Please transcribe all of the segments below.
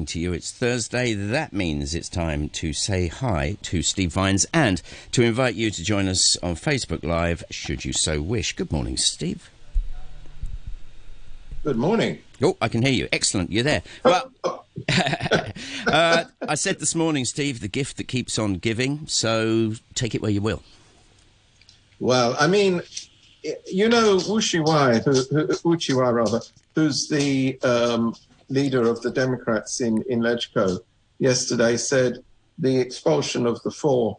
morning to you. It's Thursday. That means it's time to say hi to Steve Vines and to invite you to join us on Facebook Live, should you so wish. Good morning, Steve. Good morning. Oh, I can hear you. Excellent. You're there. Well, uh, I said this morning, Steve, the gift that keeps on giving. So take it where you will. Well, I mean, you know Wu Chi-wai, who, who, rather, who's the um, leader of the Democrats in, in LegCo, yesterday said the expulsion of the four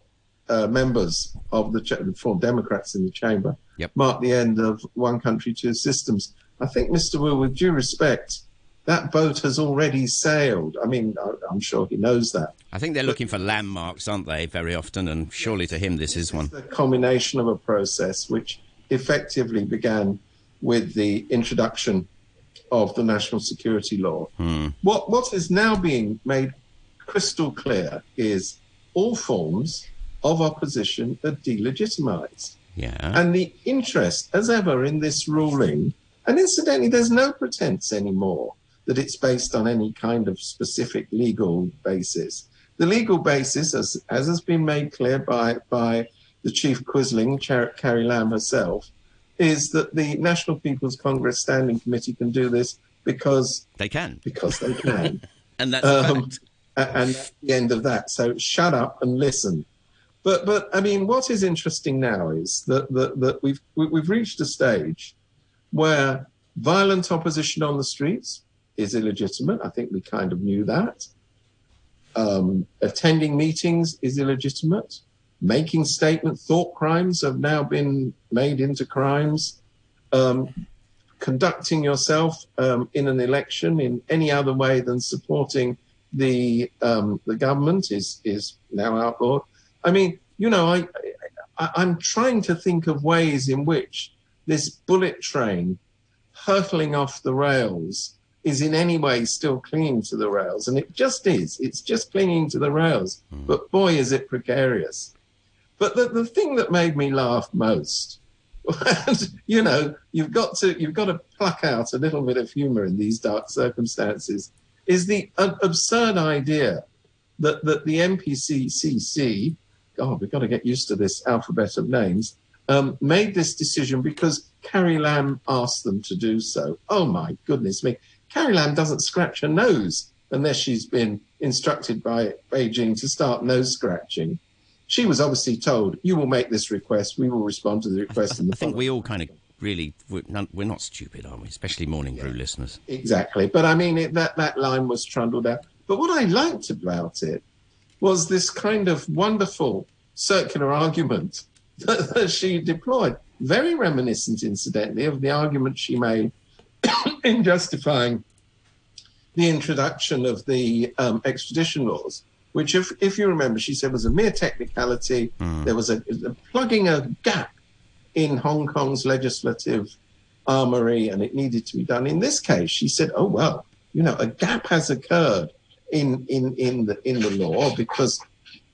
uh, members of the, the, four Democrats in the chamber yep. marked the end of one country, two systems. I think, Mr. Wu, with due respect, that boat has already sailed. I mean, I'm sure he knows that. I think they're looking for landmarks, aren't they, very often? And surely to him, this is one. The culmination of a process which effectively began with the introduction of the national security law. Hmm. What what is now being made crystal clear is all forms of opposition are delegitimized. Yeah. And the interest, as ever, in this ruling, and incidentally, there's no pretense anymore that it's based on any kind of specific legal basis. The legal basis, as, as has been made clear by, by the chief quisling, Carrie Lam herself, is that the National People's Congress Standing Committee can do this because they can. Because they can. and that's um, and that's the end of that. So shut up and listen. But but I mean, what is interesting now is that that, that we've we've reached a stage where violent opposition on the streets is illegitimate. I think we kind of knew that. Um, attending meetings is illegitimate making statement thought crimes have now been made into crimes. Um, conducting yourself um, in an election in any other way than supporting the um, the government is is now outlawed. I mean, you know, I, I I'm trying to think of ways in which this bullet train hurtling off the rails is in any way still clinging to the rails, and it just is. It's just clinging to the rails. Mm. But boy, is it precarious. But the, the thing that made me laugh most, and, you know, you've got to you've got to pluck out a little bit of humour in these dark circumstances, is the uh, absurd idea that that the NPCSC, God, we've got to get used to this alphabet of names, um, made this decision because Carrie Lam asked them to do so. Oh my goodness me, Carrie Lam doesn't scratch her nose unless she's been instructed by Beijing to start nose scratching she was obviously told, "You will make this request. We will respond to the request." In the I think we all kind of really we're not, we're not, stupid, are we? Especially Morning yeah, Brew listeners. Exactly, but I mean it, that that line was trundled out. But what I liked about it was this kind of wonderful circular argument that, that she deployed, very reminiscent, incidentally, of the argument she made in justifying the introduction of the um, extradition laws which, if, if you remember, she said was a mere technicality. Mm. There was a, a, plugging a gap in Hong Kong's legislative armory, and it needed to be done. In this case, she said, "Oh well, you know, a gap has occurred in in in the in the law because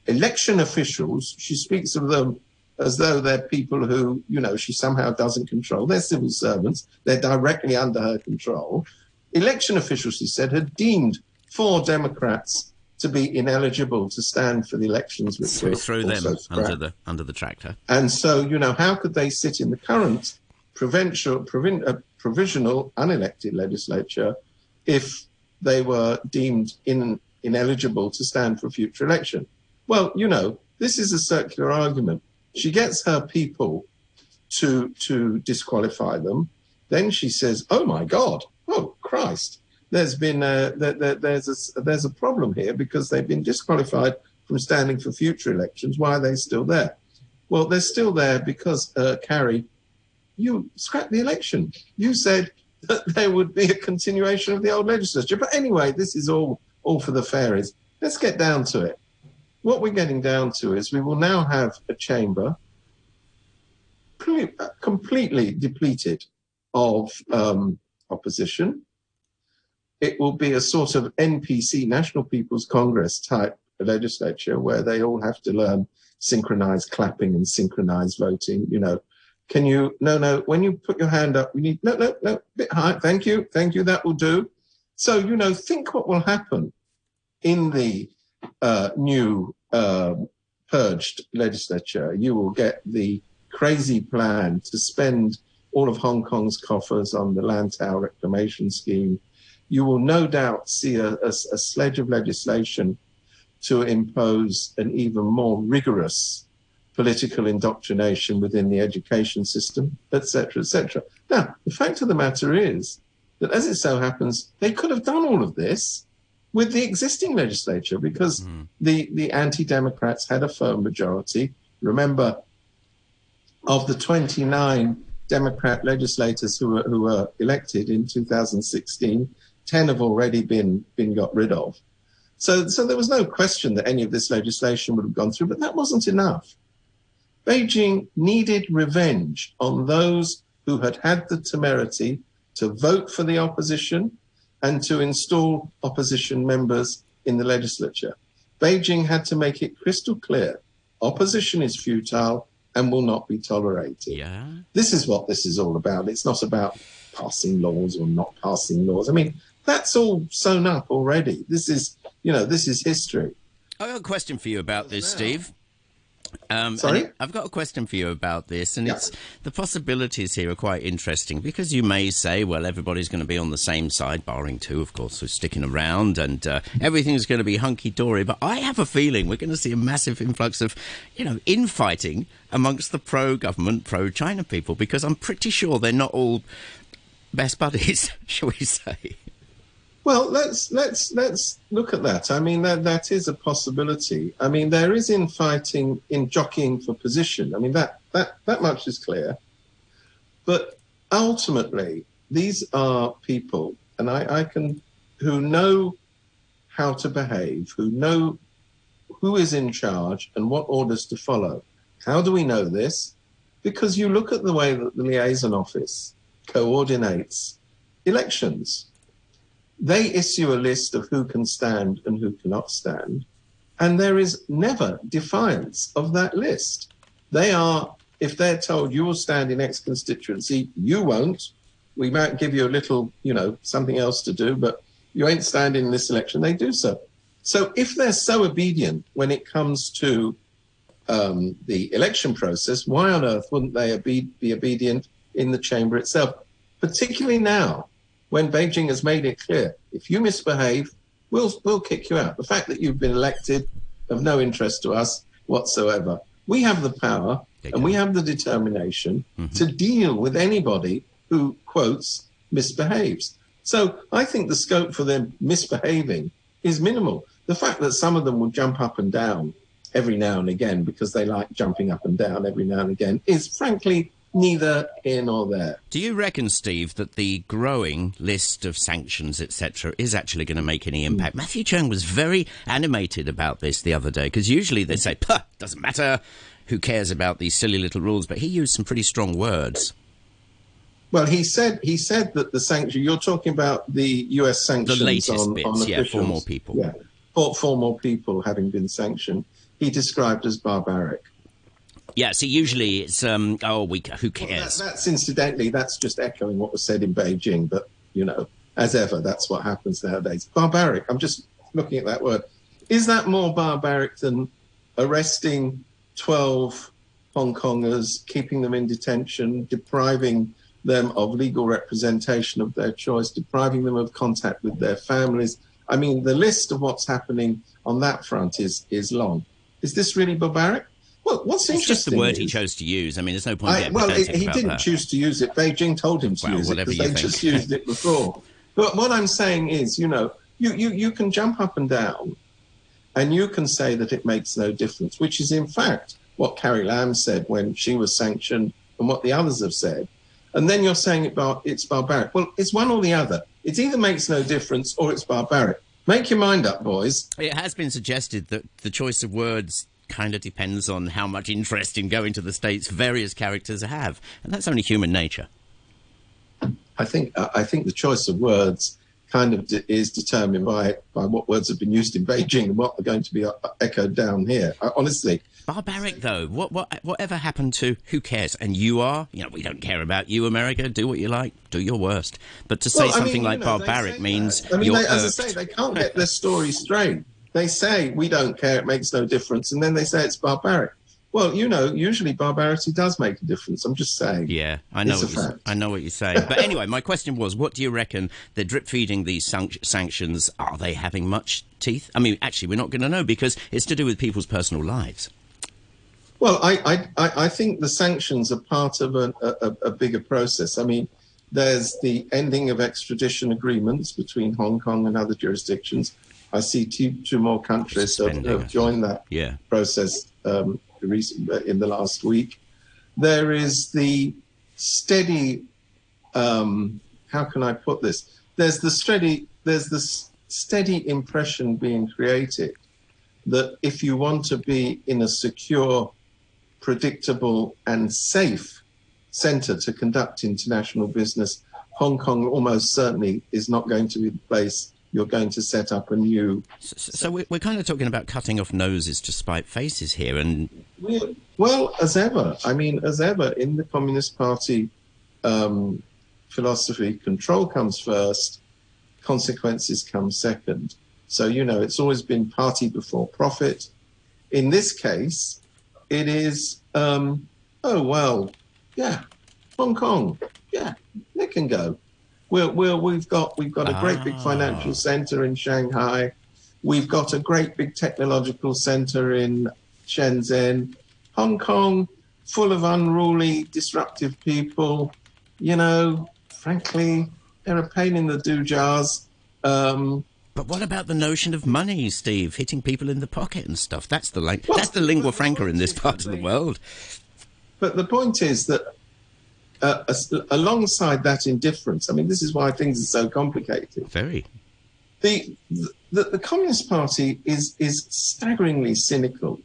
election officials." She speaks of them as though they're people who, you know, she somehow doesn't control. They're civil servants. They're directly under her control. Election officials, she said, had deemed four Democrats to be ineligible to stand for the elections, which so throw them under the under the tractor. And so, you know, how could they sit in the current provincial, provin, uh, provisional, unelected legislature if they were deemed in, ineligible to stand for a future election? Well, you know, this is a circular argument. She gets her people to to disqualify them. Then she says, "Oh my God! Oh Christ! There's been a, there, there's a, there's a problem here because they've been disqualified from standing for future elections. Why are they still there? Well, they're still there because uh, Carrie, you scrapped the election. You said that there would be a continuation of the old legislature. But anyway, this is all all for the fairies. Let's get down to it. What we're getting down to is we will now have a chamber completely depleted of um, opposition it will be a sort of NPC, National People's Congress type legislature where they all have to learn synchronized clapping and synchronized voting. You know, can you, no, no, when you put your hand up, we need, no, no, no, bit high. Thank you. Thank you. That will do. So, you know, think what will happen in the uh, new uh, purged legislature, you will get the crazy plan to spend all of Hong Kong's coffers on the Lantau reclamation scheme. You will no doubt see a, a, a sledge of legislation to impose an even more rigorous political indoctrination within the education system, etc., etc. Now, the fact of the matter is that, as it so happens, they could have done all of this with the existing legislature because mm. the, the anti Democrats had a firm majority. Remember, of the 29 Democrat legislators who were, who were elected in 2016, 10 have already been, been got rid of. So, so there was no question that any of this legislation would have gone through, but that wasn't enough. Beijing needed revenge on those who had had the temerity to vote for the opposition and to install opposition members in the legislature. Beijing had to make it crystal clear opposition is futile and will not be tolerated. Yeah. This is what this is all about. It's not about passing laws or not passing laws. I mean, that's all sewn up already. This is, you know, this is history. I've got a question for you about this, Steve. Um, Sorry, I've got a question for you about this, and yeah. it's the possibilities here are quite interesting because you may say, well, everybody's going to be on the same side, barring two, of course, who's sticking around, and uh, everything's going to be hunky dory. But I have a feeling we're going to see a massive influx of, you know, infighting amongst the pro-government, pro-China people because I'm pretty sure they're not all best buddies, shall we say? Well, let's let's let's look at that. I mean, that that is a possibility. I mean, there is infighting in jockeying for position. I mean, that that that much is clear. But ultimately, these are people, and I, I can who know how to behave, who know who is in charge and what orders to follow. How do we know this? Because you look at the way that the liaison office coordinates elections they issue a list of who can stand and who cannot stand, and there is never defiance of that list. They are, if they're told you will stand in X constituency, you won't. We might give you a little, you know, something else to do, but you ain't standing in this election. They do so. So if they're so obedient when it comes to um, the election process, why on earth wouldn't they be obedient in the chamber itself? Particularly now when Beijing has made it clear if you misbehave, we'll we'll kick you out. The fact that you've been elected of no interest to us whatsoever. We have the power and we have the determination mm-hmm. to deal with anybody who quotes misbehaves. So I think the scope for them misbehaving is minimal. The fact that some of them will jump up and down every now and again because they like jumping up and down every now and again is frankly neither here nor there. Do you reckon, Steve, that the growing list of sanctions, etc., is actually going to make any impact? Mm. Matthew Cheung was very animated about this the other day because usually they say, "Puh, doesn't matter, who cares about these silly little rules?" But he used some pretty strong words. Well, he said he said that the sanction you're talking about the U.S. sanctions the latest on, bits, on yeah, four more people, yeah, four, four more people having been sanctioned. He described as barbaric. Yeah, so usually it's um, oh, we who cares? Well, that, that's incidentally that's just echoing what was said in Beijing, but you know, as ever, that's what happens nowadays. Barbaric. I'm just looking at that word. Is that more barbaric than arresting twelve Hong Kongers, keeping them in detention, depriving them of legal representation of their choice, depriving them of contact with their families? I mean, the list of what's happening on that front is is long. Is this really barbaric? Well, what's it's interesting just the word is, he chose to use. I mean, there's no point. I, well, it, he didn't that. choose to use it. Beijing told him to well, use it because they think. just used it before. But what I'm saying is, you know, you, you, you can jump up and down, and you can say that it makes no difference, which is in fact what Carrie Lam said when she was sanctioned, and what the others have said. And then you're saying it bar- it's barbaric. Well, it's one or the other. It either makes no difference or it's barbaric. Make your mind up, boys. It has been suggested that the choice of words kind of depends on how much interest in going to the States various characters have. And that's only human nature. I think, I think the choice of words kind of de- is determined by by what words have been used in Beijing and what are going to be uh, echoed down here. I, honestly, barbaric though. What what whatever happened to who cares? And you are, you know, we don't care about you, America. Do what you like. Do your worst. But to say Well, I something mean, like know, barbaric means. I mean, they, as I say, they can't get their story straight. They say we don't care; it makes no difference, and then they say it's barbaric. Well, you know, usually barbarity does make a difference. I'm just saying. Yeah, I know. What you're, fact. I know what you're saying. But anyway, my question was, what do you reckon? They're drip feeding these sanc- sanctions. Are they having much teeth? I mean, actually, we're not going to know because it's to do with people's personal lives. Well, I, I, I I think the sanctions are part of a, a, a bigger process. I mean, there's the ending of extradition agreements between Hong Kong and other jurisdictions. I see two, two more countries have, have joined that Yeah. process um, recent, in the last week. There is the steady. Um, how can I put this? There's the steady. There's this steady impression being created that if you want to be in a secure, predictable, and safe centre to conduct international business, Hong Kong almost certainly is not going to be the place you're going to set up a new So, so we're, we're kind of talking about cutting off noses to spite faces here, and Well- Well, as ever, I mean, as ever, in the Communist Party um, philosophy, control comes first, consequences come second. So, you know, it's always been party before profit. In this case, it is, um, oh, well, yeah, Hong Kong, yeah, they can go. We're, we're, we've got we've got a great big Ah. financial center in Shanghai. We've got a great big technological center in Shenzhen. Hong Kong, full of unruly, disruptive people. You know, frankly, they're a pain in the do jars. Um, but what about the notion of money, Steve, hitting people in the pocket and stuff? That's the lang- Well, that's the lingua franca in this part of the- world. But the point is that uh, alongside that indifference, I mean, this is why things are so complicated. Very. The, the, the Communist Party is, is staggeringly cynical.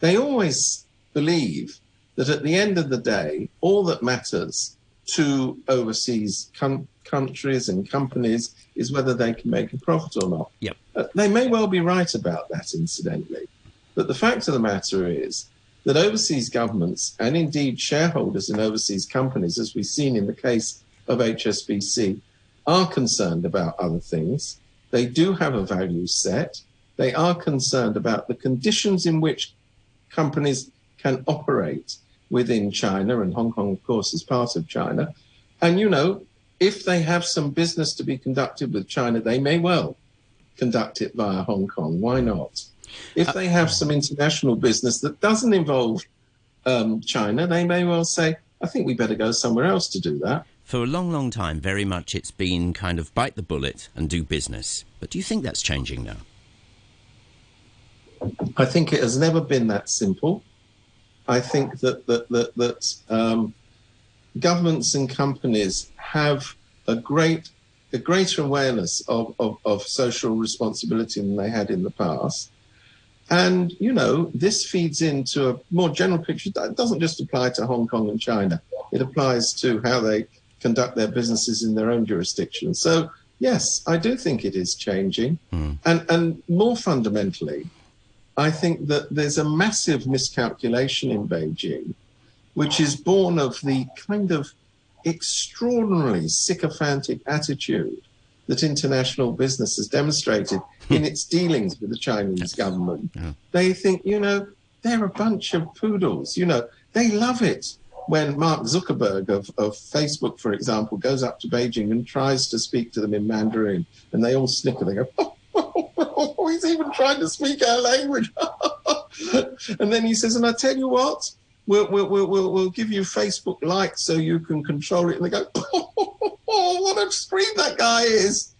They always believe that at the end of the day, all that matters to overseas com- countries and companies is whether they can make a profit or not. Yep. Uh, they may well be right about that, incidentally. But the fact of the matter is that overseas governments and indeed shareholders in overseas companies, as we've seen in the case of HSBC, are concerned about other things. They do have a value set. They are concerned about the conditions in which companies can operate within China, and Hong Kong, of course, is part of China. And, you know, if they have some business to be conducted with China, they may well conduct it via Hong Kong. Why not? If they have some international business that doesn't involve um, China, they may well say, I think we better go somewhere else to do that. For a long, long time, very much it's been kind of bite the bullet and do business. But do you think that's changing now? I think it has never been that simple. I think that that that, that um, governments and companies have a great a greater awareness of, of, of social responsibility than they had in the past. And, you know, this feeds into a more general picture that doesn't just apply to Hong Kong and China. It applies to how they conduct their businesses in their own jurisdiction. So, yes, I do think it is changing. Hmm. And, and more fundamentally, I think that there's a massive miscalculation in Beijing, which is born of the kind of extraordinarily sycophantic attitude that international business has demonstrated hmm. in its dealings with the Chinese government. Yeah. They think, you know, they're a bunch of poodles. You know, they love it when Mark Zuckerberg of, of Facebook, for example, goes up to Beijing and tries to speak to them in Mandarin, and they all snicker. They go, oh, he's even trying to speak our language. and then he says, and I tell you what, we'll, we'll, we'll, we'll, we'll give you Facebook Lite so you can control it. And they go, oh, oh, what a scream that guy is.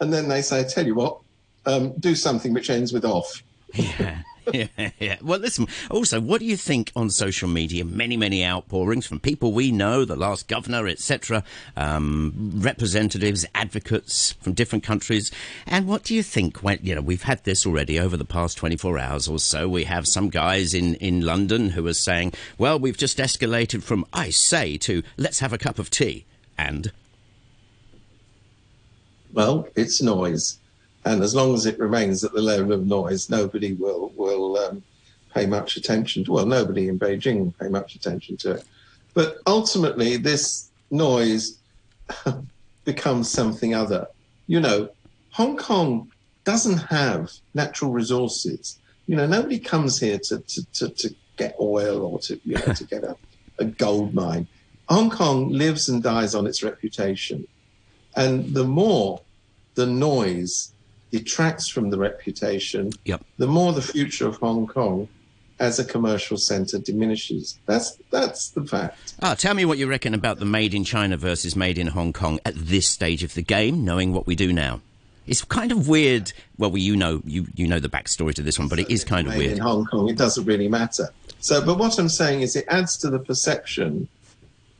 And then they say, I tell you what, um, do something which ends with off. Yeah. Yeah, yeah. Well, listen. Also, what do you think on social media? Many, many outpourings from people we know, the last governor, etc., um, representatives, advocates from different countries. And what do you think? When you know we've had this already over the past twenty four hours or so. We have some guys in in London who are saying, "Well, we've just escalated from I say to let's have a cup of tea," and Well, it's noise, and as long as it remains at the level of noise, nobody will will um, pay much attention to. Well, nobody in Beijing will pay much attention to it. But ultimately, this noise becomes something other. You know, Hong Kong doesn't have natural resources. You know, nobody comes here to, to, to, to get oil or to, you know, to get a, a gold mine. Hong Kong lives and dies on its reputation. And the more the noise detracts from the reputation, Yep. the more the future of Hong Kong as a commercial centre diminishes. That's that's the fact. Ah, tell me what you reckon about the made in China versus made in Hong Kong at this stage of the game, knowing what we do now. It's kind of weird. Well, we, you know, you you know the backstory to this one, but it is kind of Made weird. in Hong Kong, it doesn't really matter. So, but what I'm saying is, it adds to the perception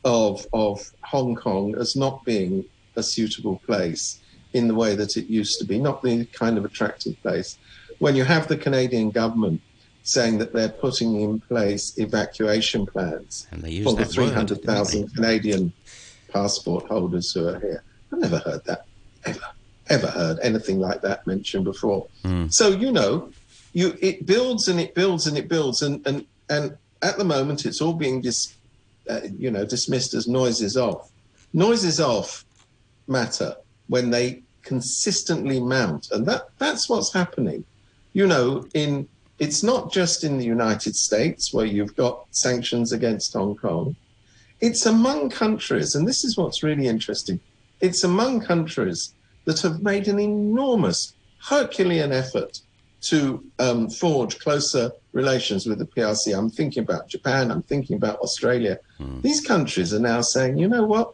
of of Hong Kong as not being a suitable place in the way that it used to be, not the kind of attractive place. When you have the Canadian government saying that they're putting in place evacuation plans for the that word, didn't 300,000 Canadian passport holders who are here. I've never heard that, ever, ever heard anything like that mentioned before. So, you know, you it builds and it builds and it builds. And, and, and at the moment, it's all being dis, uh, you know, dismissed as noises off. Noises off matter when they consistently mount. And that, that's what's happening. You know, in it's not just in the United States where you've got sanctions against Hong Kong. It's among countries, and this is what's really interesting. It's among countries that have made an enormous Herculean effort to um, forge closer relations with the PRC. I'm thinking about Japan, I'm thinking about Australia. These countries are now saying, you know what?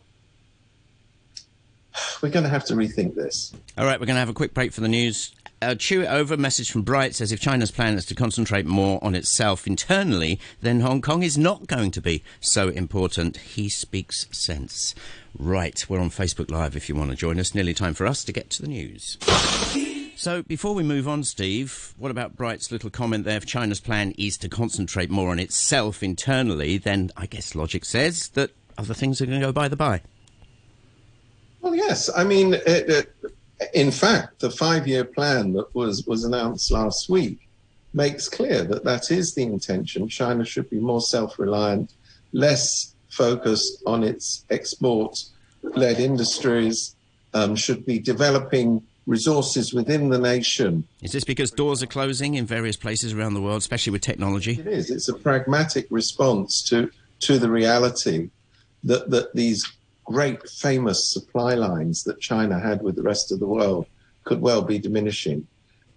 We're going to have to rethink this. All right, we're going to have a quick break for the news. Uh, chew it over. Message from Bright says if China's plan is to concentrate more on itself internally, then Hong Kong is not going to be so important. He speaks sense. Right, we're on Facebook Live if you want to join us. Nearly time for us to get to the news. So, before we move on, Steve, what about Bright's little comment there? If China's plan is to concentrate more on itself internally, then I guess logic says that other things are going to go by the by. Well, yes. I mean, it, it, in fact, the five-year plan that was was announced last week makes clear that that is the intention. China should be more self-reliant, less focused on its export-led industries, um, should be developing resources within the nation. Is this because doors are closing in various places around the world, especially with technology? It is. It's a pragmatic response to to the reality that that these great famous supply lines that China had with the rest of the world could well be diminishing.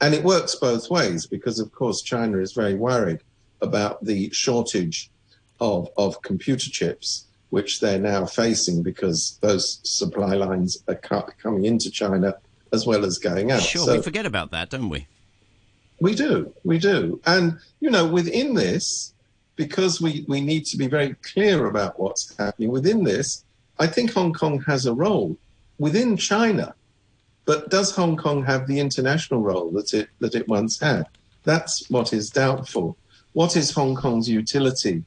And it works both ways because, of course, China is very worried about the shortage of, of computer chips, which they're now facing because those supply lines are cu- coming into China as well as going out. Sure, So- we forget about that, don't we? we do, we do. And, you know, within this, because we, we need to be very clear about what's happening within this, I think Hong Kong has a role within China. But does Hong Kong have the international role that it that it once had? That's what is doubtful. What is Hong Kong's utility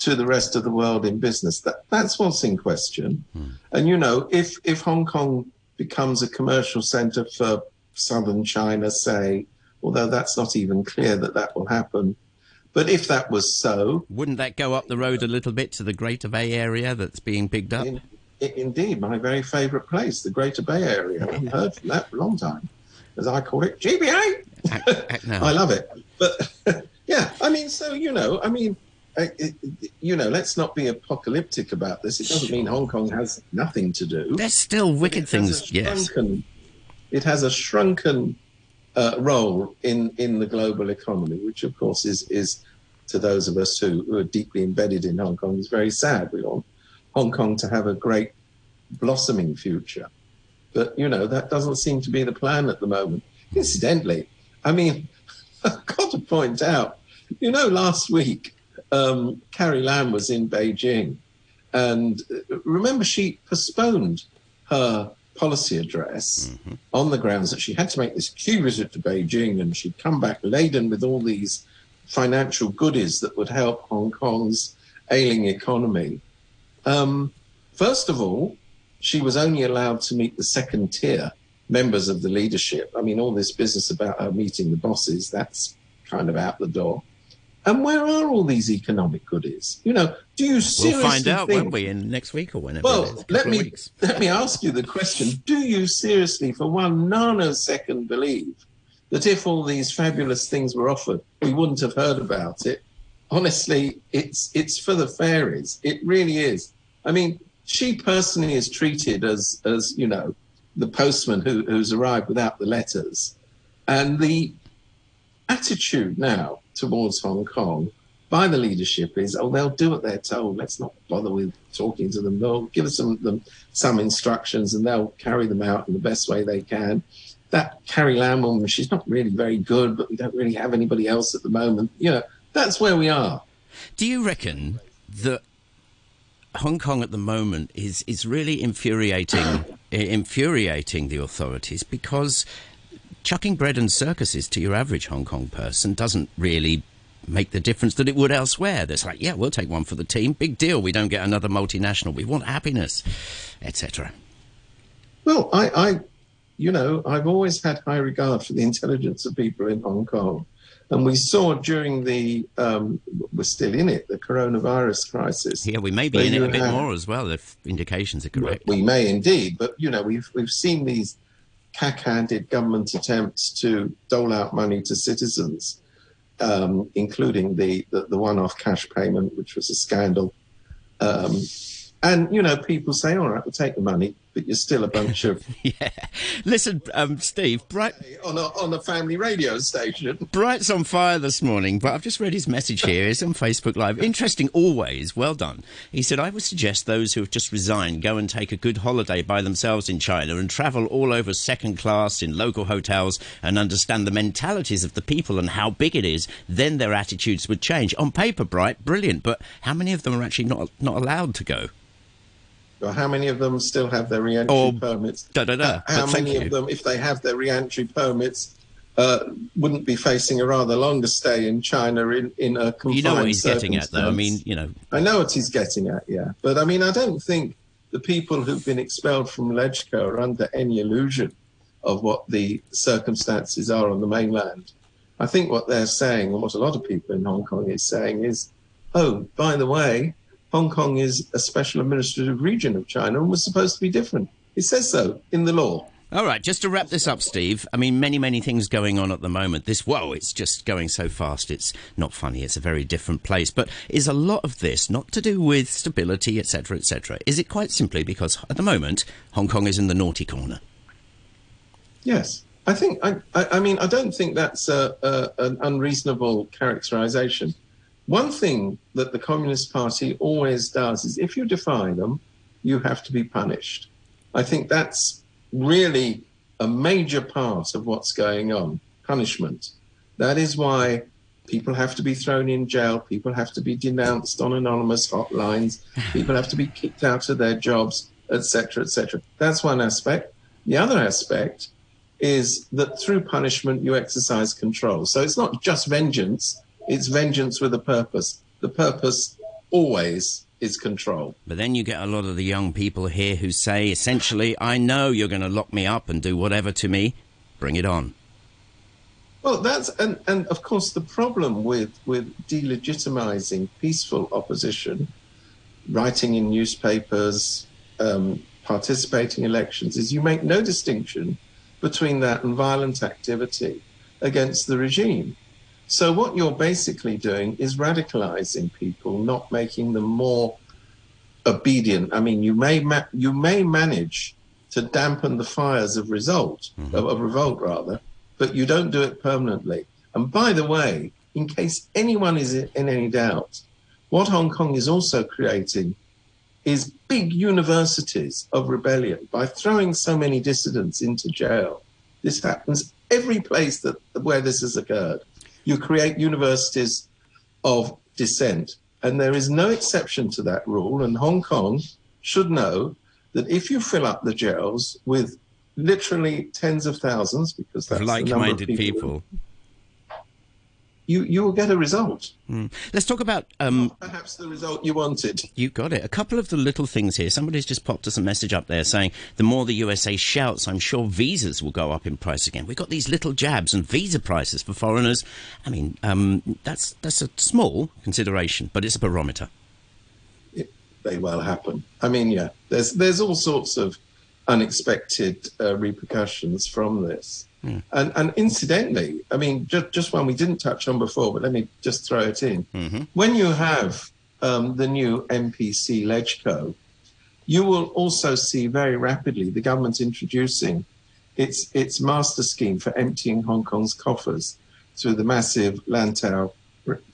to the rest of the world in business? That that's what's in question. Hmm. And you know, if if Hong Kong becomes a commercial centre for southern China, say, although that's not even clear that that will happen. But if that was so, Wouldn't that go up the road a little bit to the Greater Bay Area that's being picked up? in, indeed, my very favourite place, the Greater Bay Area. I haven't heard from that for a long time, as I call it, GBA. Act, act. I love it. But yeah, I mean, so you know, I mean, it, you know, let's not be apocalyptic about this. It doesn't mean Hong Kong has nothing to do. There's still wicked things, a yes. shrunken- It has a shrunken uh, role in, in the global economy, which of course is is to those of us who, who are deeply embedded in Hong Kong is very sad. We want Hong Kong to have a great blossoming future, but you know that doesn't seem to be the plan at the moment. Incidentally, I mean, I've got to point out, you know, last week um, Carrie Lam was in Beijing, and uh, remember she postponed her policy address on the grounds that she had to make this key visit to Beijing and she'd come back laden with all these financial goodies that would help Hong Kong's ailing economy. Um, first of all, she was only allowed to meet the second tier members of the leadership. I mean, all this business about her meeting the bosses, that's kind of out the door. And where are all these economic goodies? You know, do you seriously We'll find out, think, won't we, in next week or whenever well, let me let me ask you the question: Do you seriously, for one nanosecond, believe that if all these fabulous things were offered, we wouldn't have heard about it? Honestly, it's it's for the fairies. It really is. I mean, she personally is treated as as you know the postman who, who's arrived without the letters, and the attitude now towards Hong Kong by the leadership is, oh, they'll do what they're told. Let's not bother with talking to them. They'll give us some them some instructions, and they'll carry them out in the best way they can. That Carrie Lam woman, she's not really very good, but we don't really have anybody else at the moment. You know, that's where we are. Do you reckon that Hong Kong at the moment is is really infuriating infuriating the authorities because chucking bread and circuses to your average Hong Kong person doesn't really make the difference that it would elsewhere. That's like, yeah, we'll take one for the team. Big deal. We don't get another multinational. We want happiness, etc. Well, I, I, you know, I've always had high regard for the intelligence of people in Hong Kong. And we saw during the, um, we're still in it, the coronavirus crisis. Yeah, we may be in it a bit have- more as well if indications are correct. We may indeed, but you know, we've we've seen these cack-handed government attempts to dole out money to citizens, um, including the, the the one-off cash payment, which was a scandal. Um, and you know, people say, "All right, we'll take the money," but you're still a bunch of yeah. Listen, um, Steve, Bright, on a on a family radio station. Bright's on fire this morning, but I've just read his message here. It's on Facebook Live. Interesting always. Well done. He said, I would suggest those who have just resigned go and take a good holiday by themselves in China and travel all over second class in local hotels and understand the mentalities of the people and how big it is. Then their attitudes would change. On paper, Bright, brilliant, but how many of them are actually not, not allowed to go? Well, how many of them still have their re-entry Or permits? Da, da, da. How thank many of them, if they have their re-entry permits, uh, wouldn't be facing a rather longer stay in China in, in a confined You know what he's getting at, though. I mean, you know, I know what he's getting at, yeah. But I mean, I don't think the people who've been expelled from LegCo are under any illusion of what the circumstances are on the mainland. I think what they're saying, and what a lot of people in Hong Kong is saying, is, oh, by the way, Hong Kong is a special administrative region of China and was supposed to be different. It says so in the law. All right, just to wrap this up, Steve. I mean, many, many things going on at the moment. This, whoa, it's just going so fast. It's not funny. It's a very different place. But is a lot of this not to do with stability, etc., etc.? Is it quite simply because at the moment Hong Kong is in the naughty corner? Yes, I think. I, I, I mean, I don't think that's a, a, an unreasonable characterization. One thing that the Communist Party always does is, if you defy them, you have to be punished. I think that's really a major part of what's going on. Punishment. That is why people have to be thrown in jail. People have to be denounced on anonymous hotlines. People have to be kicked out of their jobs, etc., etc. That's one aspect. The other aspect is that through punishment you exercise control. So it's not just vengeance, it's vengeance with a purpose. The purpose always is control. But then you get a lot of the young people here who say, essentially, I know you're going to lock me up and do whatever to me. Bring it on. Well, that's and, and of course the problem with with delegitimizing peaceful opposition, writing in newspapers, um, participating in elections, is you make no distinction between that and violent activity against the regime. So what you're basically doing is radicalizing people, not making them more obedient. I mean, you may ma- you may manage to dampen the fires of result mm-hmm. of, of revolt rather, but you don't do it permanently. And by the way, in case anyone is in in any doubt, what Hong Kong is also creating is big universities of rebellion by throwing so many dissidents into jail. This happens every place that where this has occurred. You create universities of dissent, and there is no exception to that rule. And Hong Kong should know that if you fill up the jails with literally tens of thousands, because that's of Like-minded people people. You you will get a result. Mm. Let's talk about um, perhaps the result you wanted. You got it. A couple of the little things here. Somebody's just popped us a message up there saying the more the USA shouts, I'm sure visas will go up in price again. We've got these little jabs and visa prices for foreigners. I mean, um, that's that's a small consideration, but it's a barometer. It may well happen. I mean, yeah, there's there's all sorts of unexpected uh, repercussions from this. Mm. And, and incidentally, I mean, just, just one we didn't touch on before, but let me just throw it in. Mm-hmm. When you have um, the new NPC LegCo, you will also see very rapidly the government introducing its its master scheme for emptying Hong Kong's coffers through the massive Lantau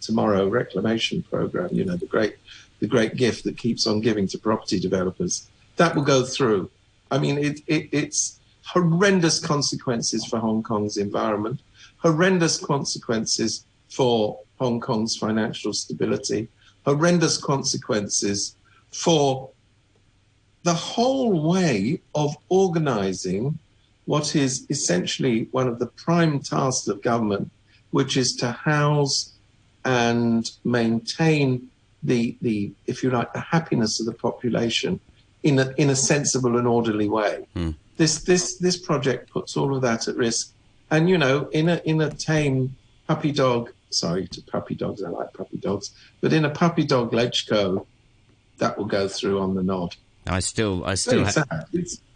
Tomorrow reclamation program. You know the great the great gift that keeps on giving to property developers. That will go through. I mean, it, it, it's horrendous consequences for Hong Kong's environment, horrendous consequences for Hong Kong's financial stability, horrendous consequences for the whole way of organizing what is essentially one of the prime tasks of government, which is to house and maintain the, the if you like, the happiness of the population in a, in a sensible and orderly way. Mm. This, this, this project puts all of that at risk. And, you know, in a, in a tame puppy dog, sorry to puppy dogs, I like puppy dogs, but in a puppy dog LegCo, that will go through on the nod. I still, I still, ha-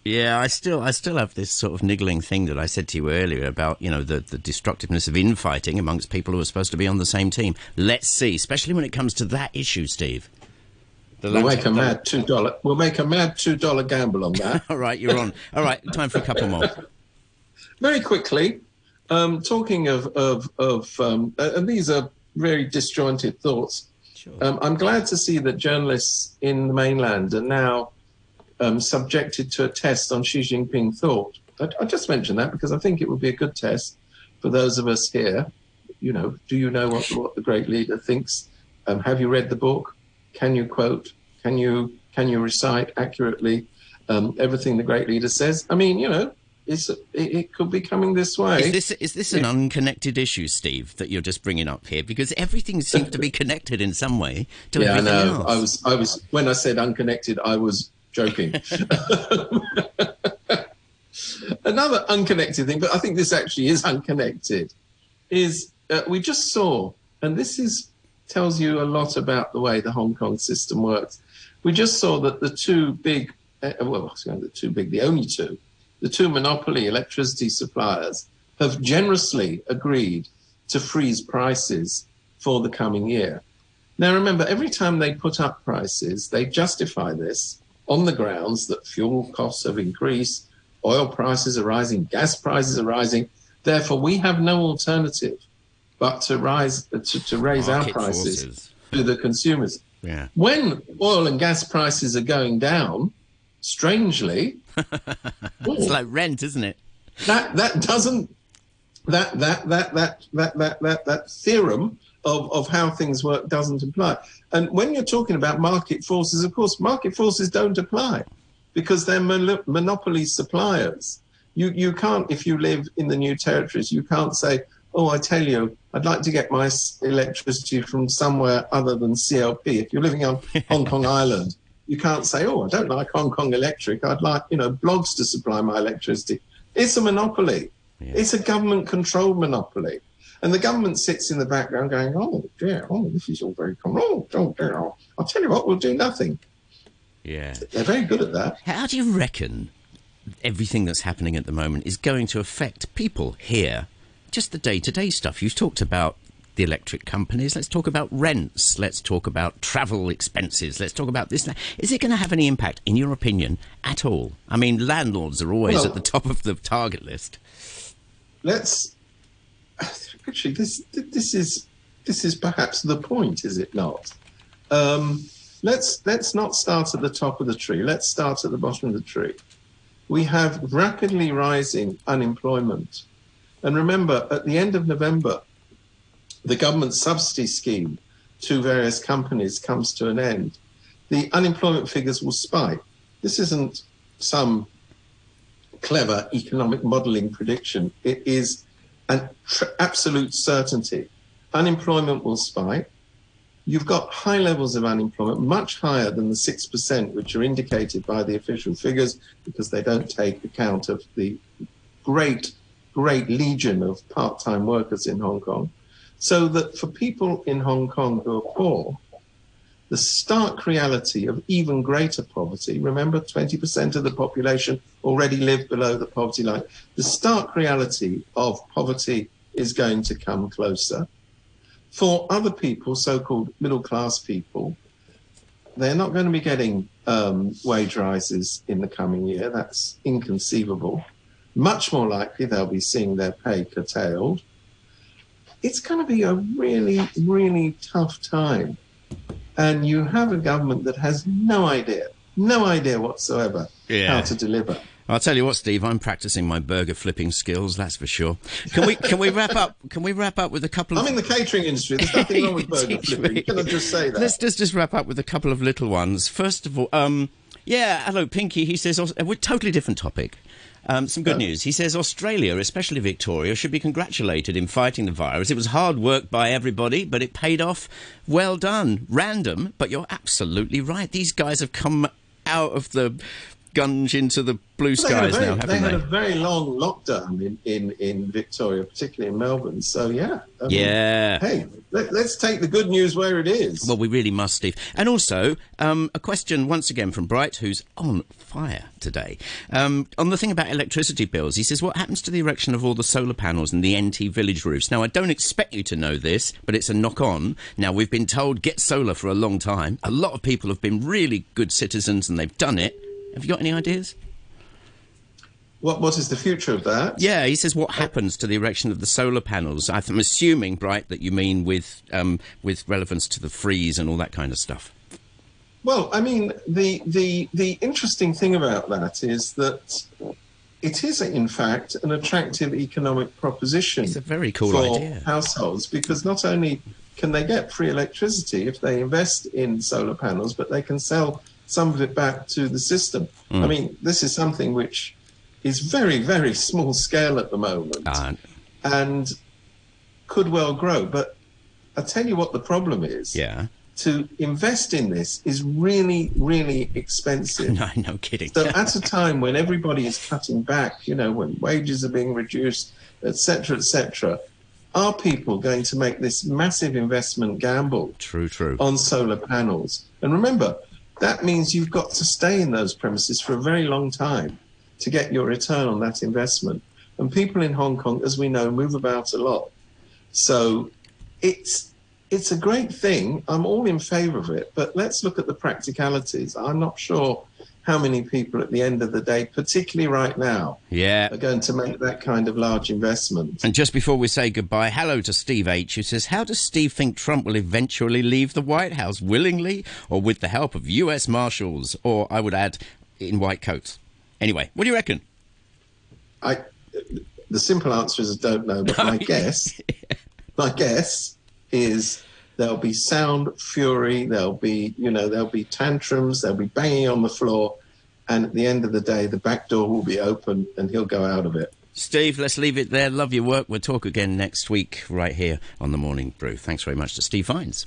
yeah, I still, I still have this sort of niggling thing that I said to you earlier about, you know, the, the destructiveness of infighting amongst people who are supposed to be on the same team. Let's see, especially when it comes to that issue, Steve. We'll make a mad two dollar. We'll make a mad two dollar gamble on that. All right, you're on. All right, time for a couple more. Very quickly, um, talking of of of, um, and these are very disjointed thoughts. Sure. Um, I'm glad to see that journalists in the mainland are now um, subjected to a test on Xi Jinping thought. I, I, just mentioned that because I think it would be a good test for those of us here. You know, do you know what, what the great leader thinks? Um, have you read the book? Can you quote? Can you can you recite accurately um, everything the great leader says? I mean, you know, it's, it, it, could be coming this way. Is this is this an it, unconnected issue, Steve, that you're just bringing up here? Because everything seems to be connected in some way to yeah, everything I know. else. I was I was when I said unconnected, I was joking. Another unconnected thing, but I think this actually is unconnected, is uh, we just saw, and this is tells you a lot about the way the Hong Kong system works. We just saw that the two big, uh, well, the two big, the only two, the two monopoly electricity suppliers have generously agreed to freeze prices for the coming year. Now, remember, every time they put up prices, they justify this on the grounds that fuel costs have increased, oil prices are rising, gas prices are rising. Therefore, we have no alternative but to rise to, to raise Market our prices forces. to the consumers. Yeah. When oil and gas prices are going down, strangely, it's like rent, isn't it? That that doesn't that that that that that that that, that theorem of, of how things work doesn't apply. And when you're talking about market forces, of course, market forces don't apply because they're mon- monopoly suppliers. You, you can't, if you live in the new territories, you can't say, oh, I tell you, I'd like to get my electricity from somewhere other than CLP. If you're living on Hong Kong Island, you can't say, oh, I don't like Hong Kong Electric. I'd like, you know, blogs to supply my electricity. It's a monopoly. Yeah. It's a government controlled monopoly. And the government sits in the background going, oh, dear, oh, this is all very common. Oh, oh, dear, oh, I'll tell you what, we'll do nothing. Yeah. They're very good at that. How do you reckon everything that's happening at the moment is going to affect people here? Just the day to day stuff. You've talked about the electric companies. Let's talk about rents. Let's talk about travel expenses. Let's talk about this. Is it going to have any impact, in your opinion, at all? I mean, landlords are always well, at the top of the target list. Let's actually, this this is this is perhaps the point, is it not? Um, let's let's not start at the top of the tree. Let's start at the bottom of the tree. We have rapidly rising unemployment, and remember, at the end of November, the government subsidy scheme to various companies comes to an end. The unemployment figures will spike. This isn't some clever economic modelling prediction. It is an tr- absolute certainty. unemployment will spike. You've got high levels of unemployment, much higher than the 6%, which are indicated by the official figures, because they don't take account of the great, great legion of part time workers in Hong Kong. So that for people in Hong Kong who are poor, the stark reality of even greater poverty. Remember, 20% of the population already live below the poverty line. The stark reality of poverty is going to come closer. For other people, so called middle class people, they're not going to be getting um, wage rises in the coming year. That's inconceivable. Much more likely they'll be seeing their pay curtailed. It's going to be a really, really tough time and you have a government that has no idea, no idea whatsoever yeah. how to deliver. I'll tell you what, Steve. I'm practicing my burger flipping skills. That's for sure. Can we can we wrap up? Can we wrap up with a couple? of... I'm in the catering industry. There's nothing wrong with burger flipping. Can I just say that? Let's just just wrap up with a couple of little ones. First of all, um, yeah, hello, Pinky. He says we're totally different topic. Um, some good news. He says Australia, especially Victoria, should be congratulated in fighting the virus. It was hard work by everybody, but it paid off. Well done. Random, but you're absolutely right. These guys have come out of the gunge into the blue skies very, now, haven't they? They had a very long lockdown in, in, in Victoria, particularly in Melbourne. So, yeah. I mean, yeah. Hey, let, us take the good news where it is. Well, we really must, Steve. And also, um, a question once again from Bright, who's on fire today. Um, on the thing about electricity bills, he says, What happens to the erection of all the solar panels and the NT village roofs? Now, I don't expect you to know this, but it's a knock on. Now, we've been told get solar for a long time. A lot of people have been really good citizens and they've done it. Have you got any ideas? What what is the future of that? Yeah, he says what happens to the erection of the solar panels. I'm assuming, Bright, that you mean with um, with relevance to the freeze and all that kind of stuff. Well, I mean, the the the interesting thing about that is that it is, in fact, an attractive economic proposition. It's a very cool for idea. households because not only can they get free electricity if they invest in solar panels, but they can sell some of it back to the system. Mm. I mean, this is something which is very, very small scale at the moment uh, and could well grow. But I tell you what the problem is. Yeah. To invest in this is really, really expensive. no, no kidding. so at a time when everybody is cutting back, you know, when wages are being reduced, etc., etc., are people going to make this massive investment gamble? True, true. On solar panels. And remember, that means you've got to stay in those premises for a very long time to get your return on that investment. And people in Hong Kong, as we know, move about a lot. So it's it's a great thing. I'm all in favour of it, but let's look at the practicalities. I'm not sure how many people at the end of the day, particularly right now, yeah. are going to make that kind of large investment. And just before we say goodbye, hello to Steve H, who says, How does Steve think Trump will eventually leave the White House? Willingly or with the help of US Marshals? Or, I would add, in white coats? Anyway, what do you reckon? I, the simple answer is I don't know, but my guess, my guess is There'll be sound fury. There'll be, you know, there'll be tantrums. There'll be banging on the floor. And at the end of the day, the back door will be open and he'll go out of it. Steve, let's leave it there. Love your work. We'll talk again next week right here on the Morning Brew. Thanks very much to Steve Vines.